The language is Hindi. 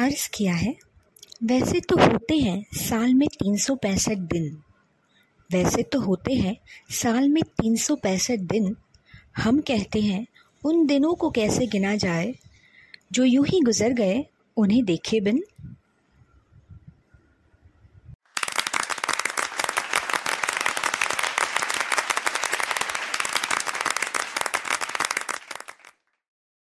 अर्ज़ किया है, वैसे तो होते हैं साल में तीन सौ पैंसठ दिन। वैसे तो होते हैं साल में तीन सौ पैंसठ दिन। हम कहते हैं, उन दिनों को कैसे गिना जाए? जो यूँ ही गुज़र गए, उन्हें देखे बिन